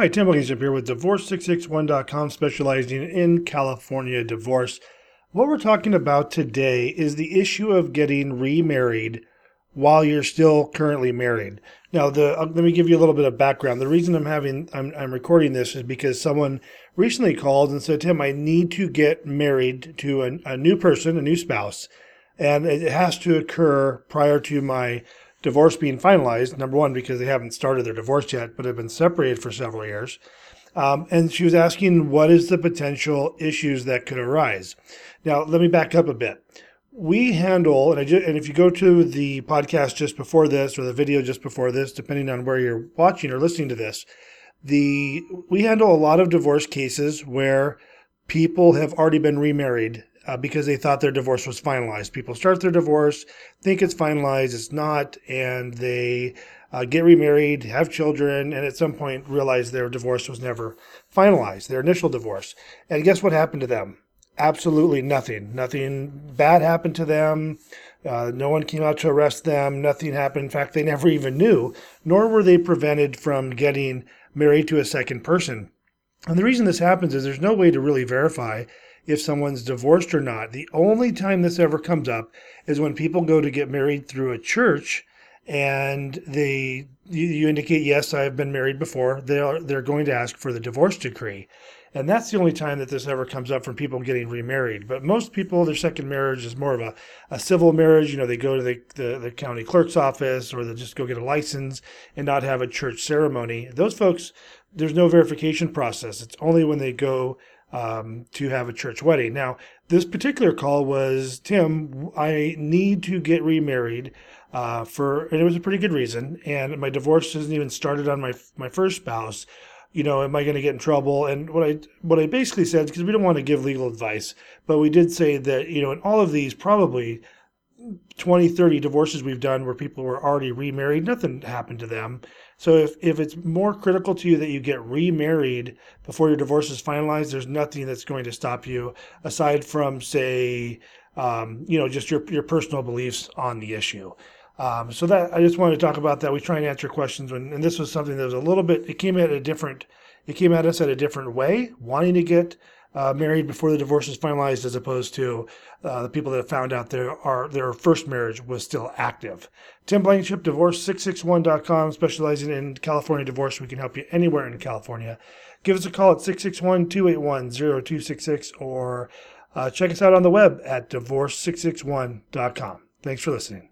Hi, Tim Blankenship here with Divorce661.com, specializing in California divorce. What we're talking about today is the issue of getting remarried while you're still currently married. Now, the uh, let me give you a little bit of background. The reason I'm having I'm, I'm recording this is because someone recently called and said, "Tim, I need to get married to a new person, a new spouse, and it has to occur prior to my divorce being finalized. Number one, because they haven't started their divorce yet, but have been separated for several years. Um, and she was asking what is the potential issues that could arise. Now, let me back up a bit. We handle, and, and if you go to the podcast just before this or the video just before this, depending on where you're watching or listening to this, the we handle a lot of divorce cases where people have already been remarried uh, because they thought their divorce was finalized. People start their divorce, think it's finalized, it's not, and they uh, get remarried, have children, and at some point realize their divorce was never finalized, their initial divorce. And guess what happened to them? Absolutely nothing. Nothing bad happened to them. Uh, no one came out to arrest them. Nothing happened. In fact, they never even knew, nor were they prevented from getting married to a second person. And the reason this happens is there's no way to really verify if someone's divorced or not. The only time this ever comes up is when people go to get married through a church and they you, you indicate yes i've been married before. They are they're going to ask for the divorce decree. And that's the only time that this ever comes up from people getting remarried. But most people their second marriage is more of a, a civil marriage. You know they go to the, the, the county clerk's office or they just go get a license and not have a church ceremony. Those folks there's no verification process. It's only when they go um, to have a church wedding. Now, this particular call was Tim, I need to get remarried uh, for, and it was a pretty good reason. And my divorce hasn't even started on my my first spouse. You know, am I going to get in trouble? And what I what I basically said because we don't want to give legal advice, but we did say that you know in all of these probably 20, 30 divorces we've done where people were already remarried, nothing happened to them. So if, if it's more critical to you that you get remarried before your divorce is finalized, there's nothing that's going to stop you aside from, say, um, you know, just your, your personal beliefs on the issue. Um, so that I just wanted to talk about that. We try and answer questions when, and this was something that was a little bit, it came at a different, it came at us at a different way, wanting to get uh, married before the divorce is finalized, as opposed to uh, the people that found out their are their first marriage was still active. Tim Blankenship, divorce661.com, specializing in California divorce. We can help you anywhere in California. Give us a call at 661 281 0266 or uh, check us out on the web at divorce661.com. Thanks for listening.